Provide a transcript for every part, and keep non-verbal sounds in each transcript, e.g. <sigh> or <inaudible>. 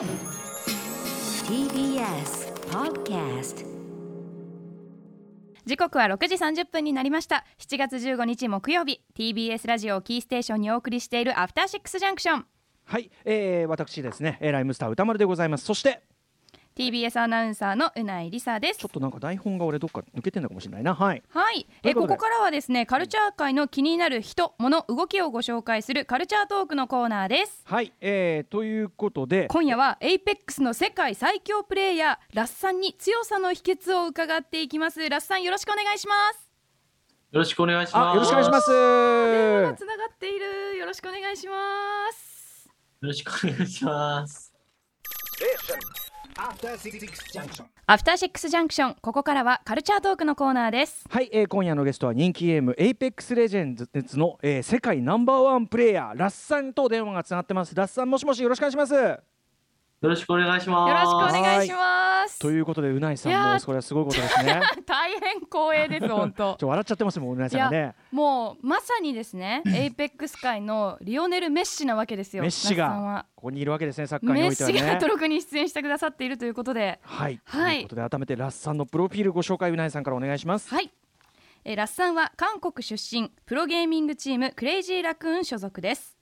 TBS Podcast 時刻は6時30分になりました。7月15日木曜日。TBS ラジオをキーステーションにお送りしているアフターシックスジャンクション。はい、えー、私ですね、えーライムスター歌丸でございます。そして、TBS アナウンサーのうないりさです。ちょっとなんか台本が俺どっか抜けてんのかもしれないな。はい。はい、えここからはですねカルチャー界の気になる人物動きをご紹介するカルチャートークのコーナーです。はい、えー、ということで、今夜は APEX の世界最強プレイヤーラッサンに強さの秘訣を伺っていきます。ラッサンよろしくお願いします。よろしくお願いします。あ、よろしくお願いします。つながっている。よろしくお願いします。よろしくお願いします。After Six Junction. アフターシックスジャンクションここからはカルチャートークのコーナーですはい、えー、今夜のゲストは人気ゲーム Apex Legends の、えー、世界ナンバーワンプレイヤーラッサンと電話がつながってます。ラッサンもしもしよろしくお願いします。よろしくお願いします。よろしくお願いしますということでうないさいやーんもそれはすごいことですね。<laughs> 大変光栄です本当 <laughs> ちょ笑っちゃってますもんうないさんがね。もうまさにですねエイペックス界のリオネル・メッシなわけですよメッシがここにいるわけですねサッカーにメッおいてはねシがト。ロクに出演してくださっているということではい、はいということで改めてラッサンのプロフィールご紹介うないさんからお願いします。はい、えーラッサンは韓国出身プロゲーミングチームクレイジーラクーン所属です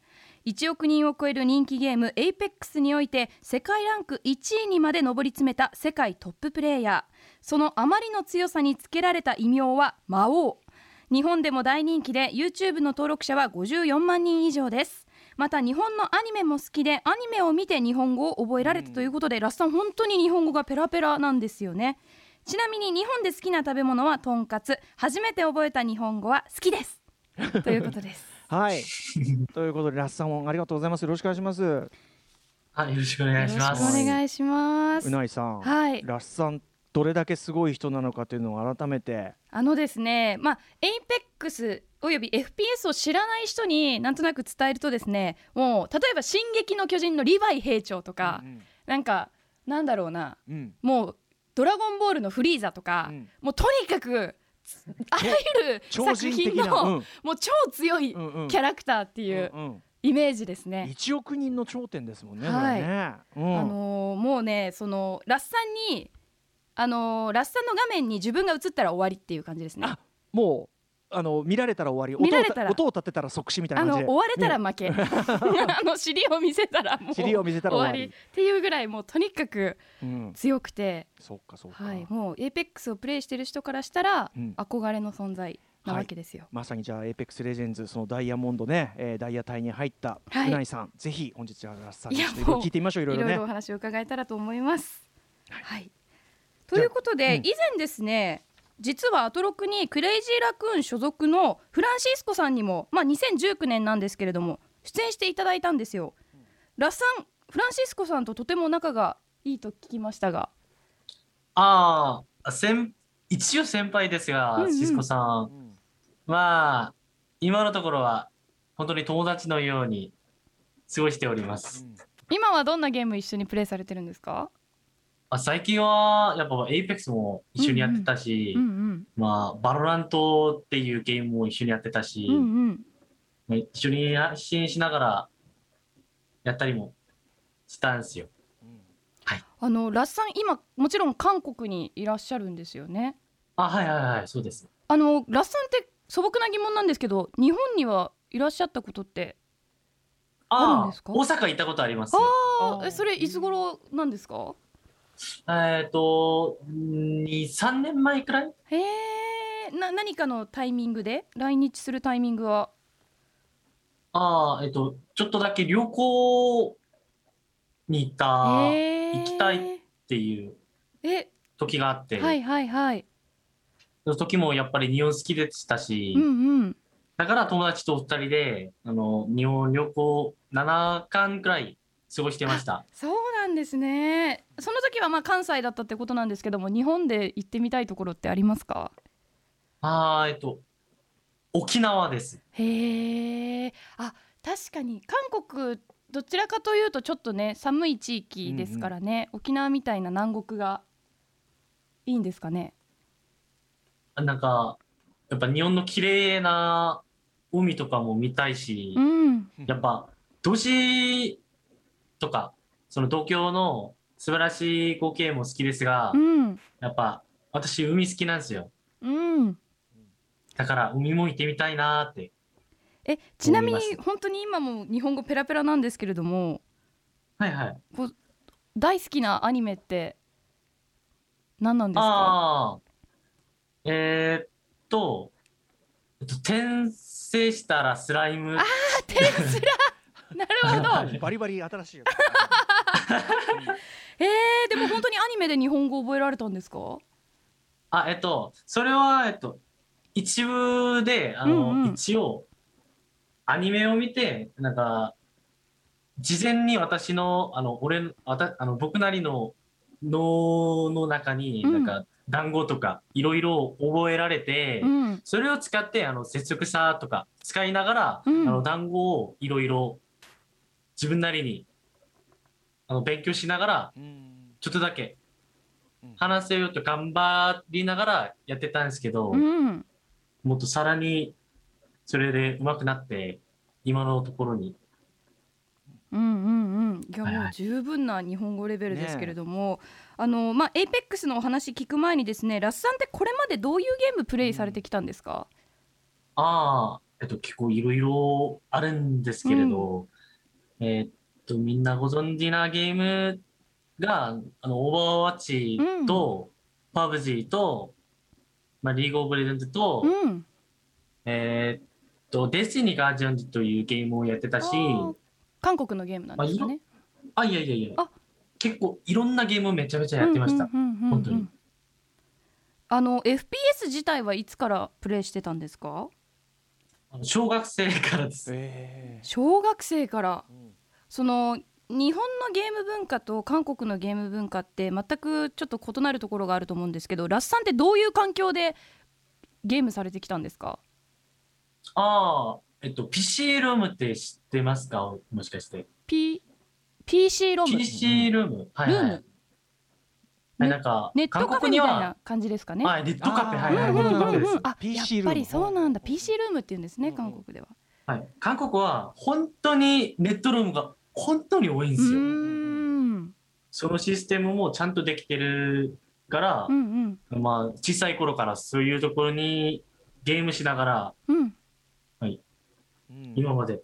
1億人を超える人気ゲーム APEX において世界ランク1位にまで上り詰めた世界トッププレイヤー。そのあまりの強さにつけられた異名は魔王。日本でも大人気で YouTube の登録者は54万人以上です。また日本のアニメも好きでアニメを見て日本語を覚えられたということで、ラッサン本当に日本語がペラペラなんですよね。ちなみに日本で好きな食べ物はとんかつ。初めて覚えた日本語は好きです。<laughs> ということですはい。<laughs> ということでラッサンもありがとうございます。よろしくお願いします。はい、よろしくお願いしまよろしくす。お願いしますうないさん、はいラッサンどれだけすごい人なのかというのを改めて。あのですねまあ APEX および FPS を知らない人になんとなく伝えるとですねもう例えば「進撃の巨人」のリヴァイ兵長とか、うんなんかなんだろうなうんもう「ドラゴンボール」のフリーザとか、うんもうとにかくあらゆる超作品。の、うんもう超強いキャラクターっていうイメージですね。一億人の頂点ですもんね。はいこれねうんあのーもうねそのラッサンにあのーラッサンの画面に自分が映ったら終わりっていう感じですねあ。もうあの見られたら終わり。見られたら。音を立てたら即死みたいあな感じで。の追われたらね負け、<laughs> あの尻を見せたらもう。<laughs> 尻を見せたら終わり。っていうぐらいもうとにかくうん。強くて、そっかそっか。はい、もうペックスをプレイしてる人からしたら、うん。憧れの存在なわけですよ。まさにじゃあペックスレジェンズそのダイヤモンドね、えーダイヤ隊に入ったはい。うないさん、ぜひ本日はラッサンに聞いてみましょういろいろね。いろいろお。話を伺えたらと思います。はい。はい、ということで、うん。以前ですね実はアトロクにクレイジーラクーン所属のフランシスコさんにも、まあ、2019年なんですけれども出演していただいたんですよ。ラッサンフランシスコさんととても仲がいいと聞きましたが。ああ、先一応先輩ですが、うんうん。シスコさん。まあ、今のところは本当に友達のように過ごしております。今はどんなゲーム一緒にプレイされてるんですか？あ最近はやっぱ APEX も一緒にやってたし、うんうんまあ、 VALORANT っていうゲームも一緒にやってたし、うんうんまあ一緒に配信しながらやったりもしたんですよ。あのラッサン今もちろん韓国にいらっしゃるんですよね？あ、はいはいはい、そうです。あのラッサンって素朴な疑問なんですけど日本にはいらっしゃったことってあるんあですか？大阪行ったことあります。ああえそれいつ頃なんですか？えっと、2、3年前くらい？へえな何かのタイミングで？来日するタイミングは？ああ、えっと、ちょっとだけ旅行に行った行きたいていうえ？時があって、はいはいはい。その時もやっぱり日本好きでしたし、うんうん。だから友達と二人で、あの、日本旅行7間くらい過ごしてました。そうなんですね。その時はまあ関西だったってことなんですけども日本で行ってみたいところってありますか？ああ、えっと、沖縄です。へえあ確かに。韓国どちらかというとちょっとね寒い地域ですからね、沖縄みたいな南国がいいんですかね？なんか、やっぱ日本の綺麗な海とかも見たいし、うん。やっぱ都市とかその東京の素晴らしい光景も好きですが、うんやっぱ私海好きなんですよ。うんだから海も行ってみたいなーって。えちなみに本当に今も日本語ペラペラなんですけれどもはいはい。大好きなアニメって何なんですか？ああ。えー、っと、えっと、転生したらスライム。テスラなるほど。バリバリ新しいよ <laughs> えー、でも本当にアニメで日本語覚えられたんですか？あ、えっと、それは、えっと、一部で、あの、うんうん。一応、アニメを見て、なんか、事前に私の、あの、俺、わたあの僕なりの脳の中に、うん。なんか、団子とか、いろいろ覚えられて、うん。それを使って、あの、接続差とか使いながら、うん。あの、団子をいろいろ自分なりに、あの、勉強しながら、ちょっとだけうん。話せようと頑張りながらやってたんですけど、うん。もっとさらにそれで上手くなって、今のところに。うんうんうん。いやはいはい。もう十分な日本語レベルですけれども、あのまあ Apex のお話聞く前にですねラスさんってこれまでどういうゲームプレイされてきたんですか、ああ、えっと、結構いろいろあるんですけれど、えっと、みんなご存知なゲームが、あの、 Overwatch と、 PUBG と、まあ、 League of Legends と、うん。えーっと、 Destiny Guardians というゲームをやってたし、韓国のゲームなんですかね。あ、いやいやいや。あ、結構いろんなゲームをめちゃめちゃやってました。本当に。あの FPS 自体はいつからプレイしてたんですか？小学生からです。え小学生から？ーうんその日本のゲーム文化と韓国のゲーム文化って全くちょっと異なるところがあると思うんですけどラスさんってどういう環境でゲームされてきたんですか？ああ、えっと、PC ルームって知ってますか？もしかして。P PC ロム？PC ルーム。はい、はい。ルーム？はい、なんか、ネットカフェみたいな、感じですかね。はい、ネットカフェ、はい、はい、ネットカフェです。あ PC やっぱりルームそうなんだ PC ルームって言うんですねうん韓国では。はい。韓国は、本当にネットルームが本当に多いんうですよ。そのシステムもちゃんとできてるからう、んうんまあ、小さい頃からそういうところにゲームしながら、うんうん今まで。で、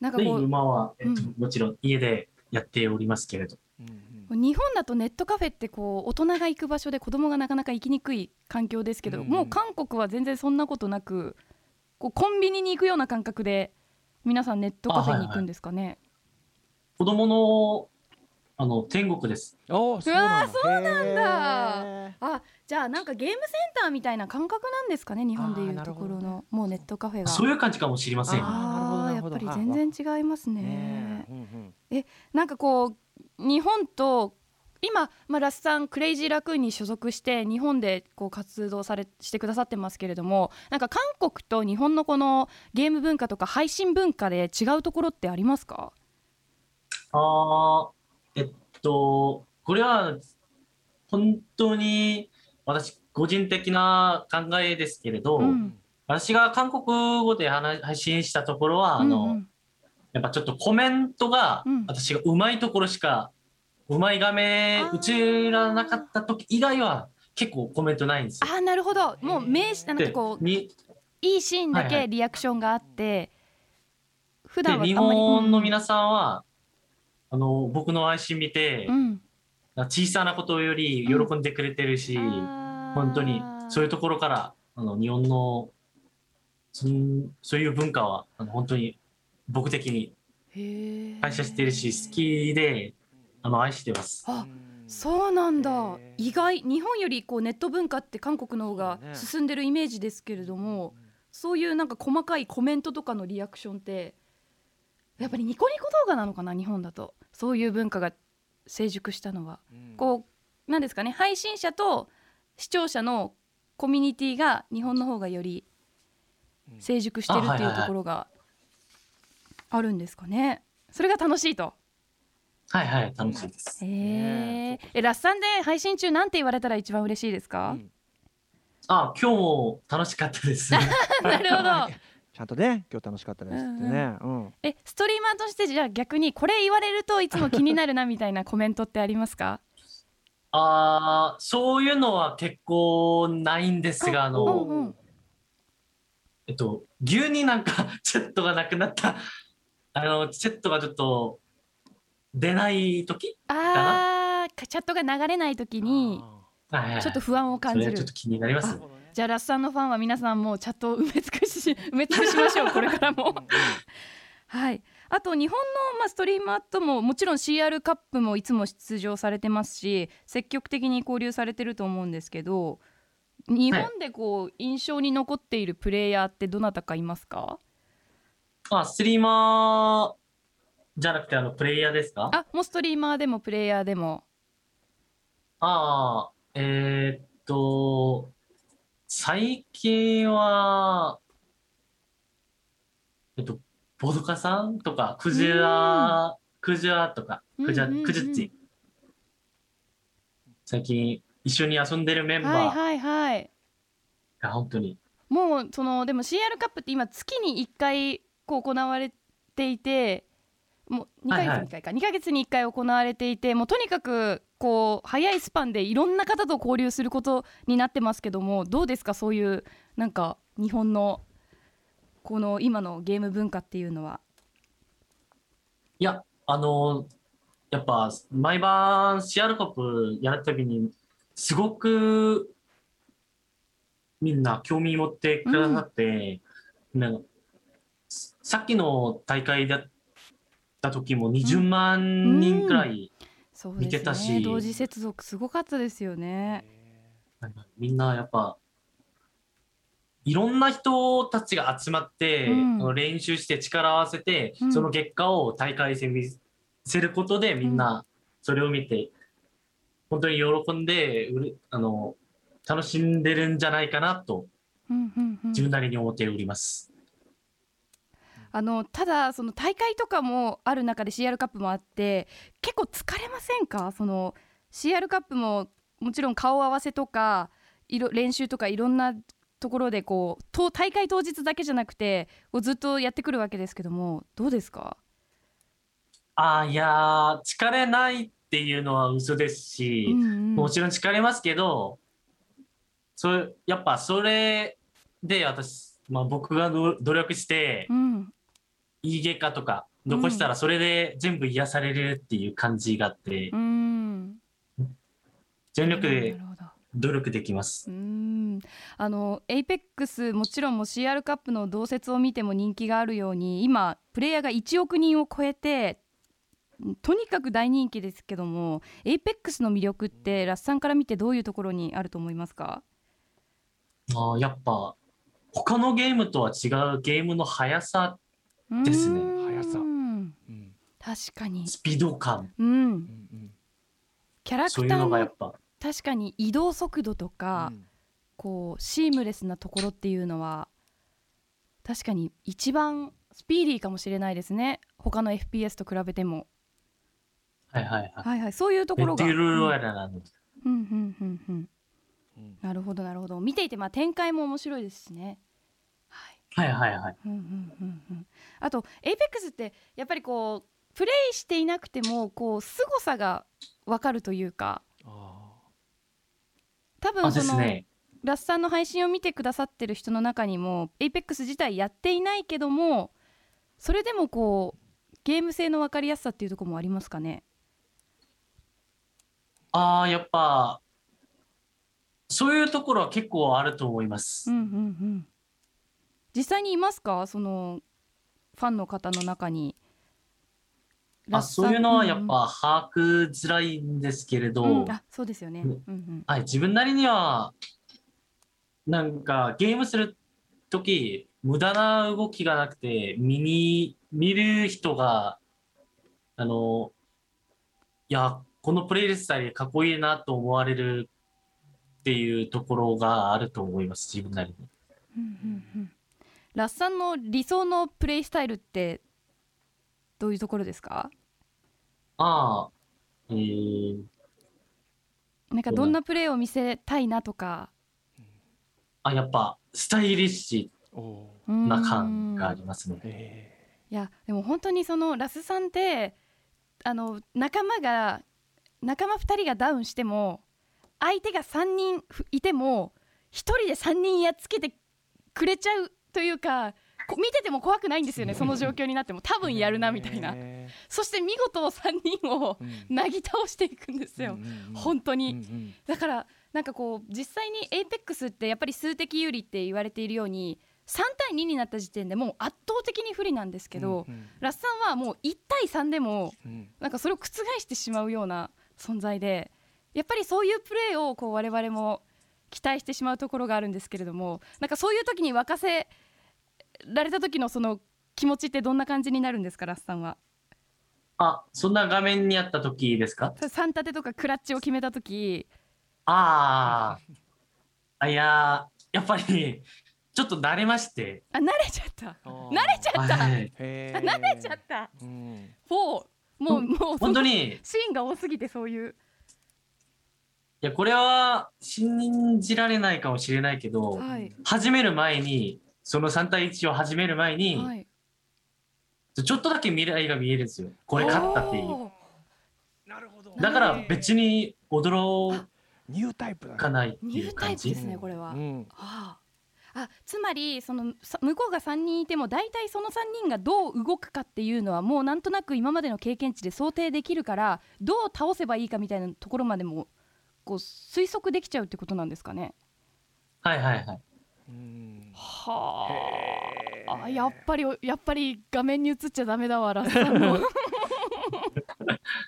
なんかこう今は、えっとうんもちろん家でやっておりますけれど。うん日本だとネットカフェってこう大人が行く場所で子供がなかなか行きにくい環境ですけど、うんもう韓国は全然そんなことなくこうコンビニに行くような感覚で皆さんネットカフェに行くんですかね。子供の、あの、天国です。あうなんだそうなんだあじゃあなんかゲームセンターみたいな感覚なんですかね日本でいうところのもうネットカフェが。そういう感じかもしれません。ああーやっぱり全然違いますねね。えうんうんなんかこう日本と今、まあ、ラスさんクレイジーラクーンに所属して日本でこう活動されしてくださってますけれどもなんか韓国と日本のこのゲーム文化とか配信文化で違うところってありますか？ああ、えっと、これは本当に私個人的な考えですけれど、うん。私が韓国語で話配信したところは、あの、うんうん。やっぱちょっとコメントがうん。私がうまいところしか、うまい画面あー。映らなかった時以外は結構コメントないんですよ。あーなるほど。もう名詞なんかでこうにいいシーンだはいはい。けリアクションがあって、普で日段はあんまり本の皆さんは、あの僕の配信見て、うん。小さなことより喜んでくれてるし、あー。本当にそういうところからあの日本のそんそういう文化はあの本当に僕的に感謝してるし好きであの愛してます。あそうなんだ。意外。日本よりこうネット文化って韓国の方が進んでるイメージですけれども、そういうなんか細かいコメントとかのリアクションってやっぱりニコニコ動画なのかな日本だと。そういう文化が成熟したのは、うん。こうなんですかね。配信者と視聴者のコミュニティが日本の方がよりうん。成熟してるっていうところがあるんですかね。それが楽しいとはいはい楽しいです。ええラッサンで配信中なんて言われたら一番嬉しいですか、うん。あ今日も楽しかったです。<laughs> なるほど。ちゃんとね今日楽しかったですってね、うんえストリーマーとしてじゃあ逆にこれ言われるといつも気になるなみたいなコメントってありますか？ああ、そういうのは結構ないんですが、あの、うんうん。えっと、牛になんか <laughs> チェットがなくなった、あの、チェットがちょっと出ない時あーチャットが流れない時にちょっと不安をそ感じる。れちょっと気になります。じゃあラッサンのファンは皆さんもうチャットを埋め尽くし <laughs> 埋め尽くしましょう <laughs> これからも。はい。あと日本の、まあ、ストリーマーとももちろん CR カップもいつも出場されてますし積極的に交流されてると思うんですけど日本でこう印象に残っているプレイヤーってどなたかいますか？あ、ストリーマーじゃなくて、あの、プレイヤーですか？あもうストリーマーでもプレイヤーでも。ああ、えーっと、最近は、えっと、ボドカさんとか、クジラ、クジラとか、クジャうんうんうん。クジッチ。最近一緒に遊んでるメンバー。はいはいはい。が本当に、もうそのでも CR カップって今月に1回こう行われていてもう2ヶ月に1回か、2ヶ月に1回行われていてもうとにかくこう早いスパンでいろんな方と交流することになってますけどもどうですか？そういうなんか日本のこの今のゲーム文化っていうのは。いや、あの、やっぱ、毎晩シアルカップやるたびに、すごく、みんな興味持ってくださって、なんかさっきの大会だった時も20万人くらい、見てたし。ね。同時接続すごかったですよね。みんなやっぱ、いろんな人たちが集まって、うん。練習して力を合わせて、うん。その結果を大会戦見せることでみんなそれを見て、本当に喜んでうれあの楽しんでるんじゃないかなとうんうんうん。自分なりに思っております。あのただその大会とかもある中で CR カップもあって結構疲れませんか？その CR カップももちろん顔合わせとかいろ練習とかいろんなところでこうと大会当日だけじゃなくてずっとやってくるわけですけどもどうですか、ああ、いやー、疲れないっていうのは嘘ですし、うんうん。もちろん疲れますけど、それやっぱそれで私、まあ、僕が努努力して、うんいい結果とか残したらそれで全部癒されるっていう感じがあって、うん。全力で努力できます。うん。あの APEX もちろんもう CR カップの同説を見ても人気があるように今プレイヤーが1億人を超えてとにかく大人気ですけども APEX の魅力ってラッサンから見てどういうところにあると思いますか？あーやっぱ他のゲームとは違うゲームの速さ、ですね。うん。速さ。うん。確かに、スピード感、うん、うんうん。キャラそういうクターものがやっぱ、確かに移動速度とか、こうシームレスなところっていうのは確かに一番スピーディーかもしれないですね。他の FPS と比べても。はいはいはい。はいはい。そういうとこベろが。テルロうんヤルなんです。うんうんうんうん。うん。なるほどなるほど。見ていてまあ展開も面白いですしねはいはいはいはい。うんうんうんうんあと APEX ってやっぱりこうプレイしていなくてもこう凄さが分かるというかあ多あ分その、ね。ラッサンの配信を見てくださってる人の中にも APEX 自体やっていないけどもそれでもこうゲーム性の分かりやすさっていうところもありますかね？ああ、やっぱ、そういうところは結構あると思いますうん。うんうん実際にいますか？そのファンの方の中に。あそういうのはやっうんぱ把握づらいんですけれど、うん。うんあそうですよね、うんうんうん。はい、自分なりには、なんかゲームするとき、無駄な動きがなくて、見に、見る人が、あの、いや、このプレイリストよりかっこいいなと思われるっていうところがあると思います、自分なりに。うんうんうんラッサンの理想のプレイスタイルってどういうところですか？ああ、えー、なんかどんなプレイを見せたいなとか。あ、やっぱ、スタイリッシおー。な感がありますね。えいやでも本当にそのラスさんってあの仲間が仲間2人がダウンしても相手が3人ふいても1人で3人やっつけてくれちゃうというかこ見てても怖くないんですよねその状況になっても。多分やるなみたいな。へそして見事3人をなぎ倒していくんですよ。本当に。だからなんかこう実際に APEX ってやっぱり数的有利って言われているように3対2になった時点でもう圧倒的に不利なんですけど、うんラッサンはもう1対3でもうん。なんかそれを覆してしまうような存在でやっぱりそういうプレーをこう我々も期待してしまうところがあるんですけれどもなんかそういう時に沸かせられた時のその気持ちってどんな感じになるんですかラッサンは？あ、そんな画面にあった時ですか？3立てとかクラッチを決めた時。あー。あ。いやー、やっぱり、ちょっと慣れまして。あ慣れちゃった。慣れちゃった、はい。慣れちゃった。うん。もうもう本当に、シーンが多すぎてそういういや、これは信じられないかもしれないけど、はい。始める前に、その3対1を始める前に、はい。ちょっとだけ未来が見えるんですよ。これ勝ったっていう。おー。なるほど。だから別に驚かないってニいう感じ。ュータイプで。すねこれは、うん。あつまりそのさ向こうが3人いても大体その3人がどう動くかっていうのはもうなんとなく今までの経験値で想定できるからどう倒せばいいかみたいなところまでもこう推測できちゃうってことなんですかね？はいはいはい。うんはへーあやっぱりやっぱり画面に映っちゃダメだわラスさんの。<laughs>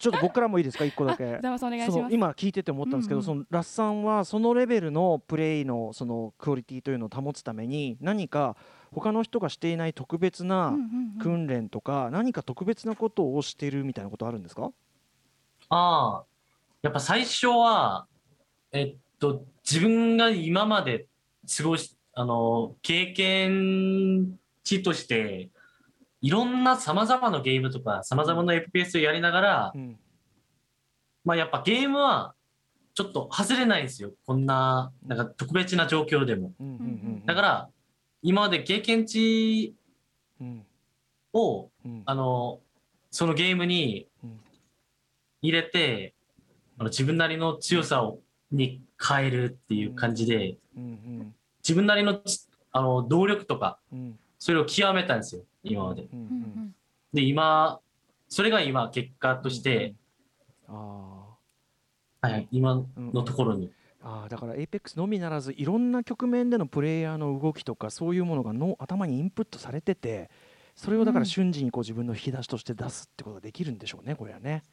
ちょっと僕からもいいですか？一個だけダマさんお願いします。今聞いてて思ったんですけど、うんうんそのラッサンはそのレベルのプレイのそのクオリティというのを保つために何か他の人がしていない特別なうんうんうん訓練とか、何か特別なことをしてるみたいなことあるんですか？ああ、やっぱ最初は、えっと、自分が今まで過ごし、あの、経験値として、いろんな様々なゲームとか、様々な FPS をやりながらう、ん。まあやっぱゲームは、ちょっと外れないんですよ。こんな、なんか特別な状況でも。うんうんうん。だから、今まで経験値うん。を、うん。あの、そのゲームにうん。入れて、あの自分なりの強さをに変えるっていう感じで、うん自分なりのちあの動力とか、それを極めたんですよ、今まで。で、今、それが今、結果として、あはい、今のところに。ーあーだから APEX のみならずいろんな局面でのプレイヤーの動きとかそういうものがの頭にインプットされててそれをだから瞬時にこう自分の引き出しとして出すってことができるんでしょうねこれはね。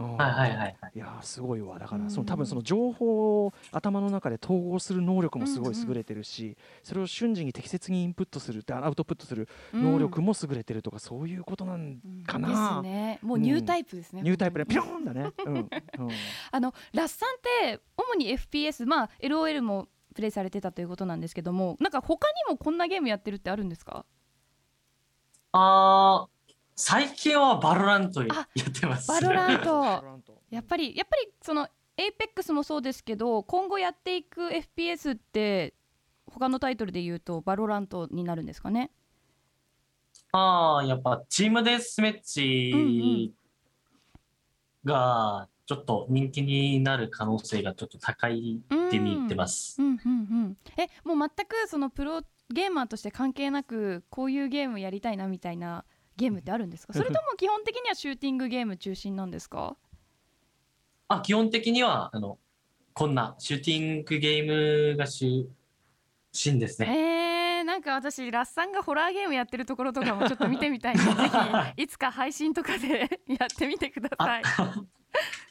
うんはいはいはいはい。いやーすごいわだからうんその多分その情報を頭の中で統合する能力もすごい優れてるしそれを瞬時に適切にインプットするってアウトプットする能力も優れてるとかそういうことなんかですな。ね。もうニュータイプですね。ニュータイプでピョーンだね。うんうん <laughs> あのラスさんって主に FPS まあ LOL もプレイされてたということなんですけどもなんか他にもこんなゲームやってるってあるんですか？あー、最近は VALORANT やってます。 VALORANT。 VALORANT。やっぱりやっぱりその APEX もそうですけど今後やっていく FPS って他のタイトルで言うと VALORANT になるんですかね？ああ、やっぱ team deathmatch がちょっと人気になる可能性がちょっと高いって見てます。うんうんうん。えもう全くそのプロゲーマーとして関係なくこういうゲームやりたいなみたいなゲームってあるんですか？<laughs> それとも基本的にはシューティングゲーム中心なんですか？あ、基本的には、あの、こんなシューティングゲームが中心ですね。えー、なんか私ラッサンがホラーゲームやってるところとかもちょっと見てみたいので <laughs> ぜひいつか配信とかで <laughs> やってみてください。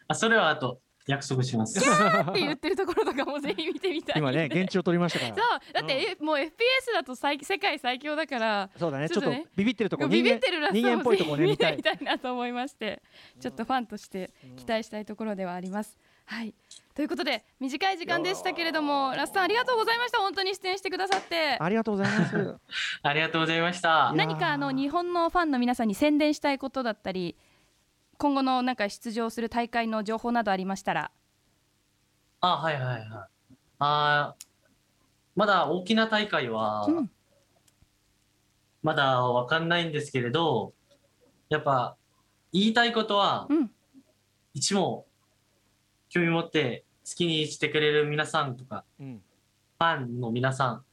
あ、それはあと約束します。って言ってるところとかもぜひ見てみたい今ね現地を取りましたかそうら。だって、えもう FPS だと最世界最強だからそうだねちょっとちょっとねビビってるとこビ人間ビってるラッ人間っぽいとこね見たい見てみたいなと思いましてちょっとファンとして期待したいところではあります。はいということで短い時間でしたけれどもラッサンありがとうございました本当に出演してくださってありがとうございます。<laughs> ありがとうございました。何かあの日本のファンの皆さんに宣伝したいことだったり今後のなんか出場する大会の情報などありましたら。あ、はいはいはい。あーまだ大きな大会は、うん。まだわかんないんですけれど、やっぱ言いたいことは、うん。一も興味持って好きにしてくれる皆さんとか、うん。ファンの皆さん、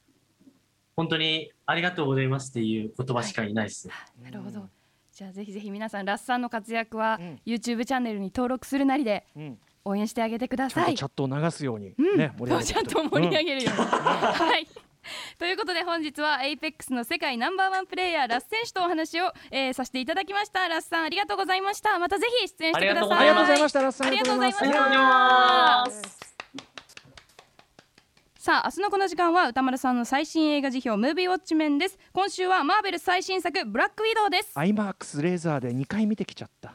本当にありがとうございますっていう言葉しかいないです。なるほどじゃあぜひぜひ皆さんラッサンの活躍はうん。YouTube チャンネルに登録するなりでうん。応援してあげてください。とチャットを流すようにうん。ね盛り上げてちゃんと盛り上げるように、はい。ということで本日は APEX の世界ナンバーワンプレイヤーラス選手とお話を、えーさせていただきました。ラスさんありがとうございました。またぜひ出演してください。ありがとうございましたラッサン。ありがとうございましたありがとうございます。さあ明日のこの時間は歌丸さんの最新映画辞表ムービーウォッチメンです。今週はマーベル最新作ブラックウィドウです。アイマークスレーザーで2回見てきちゃった.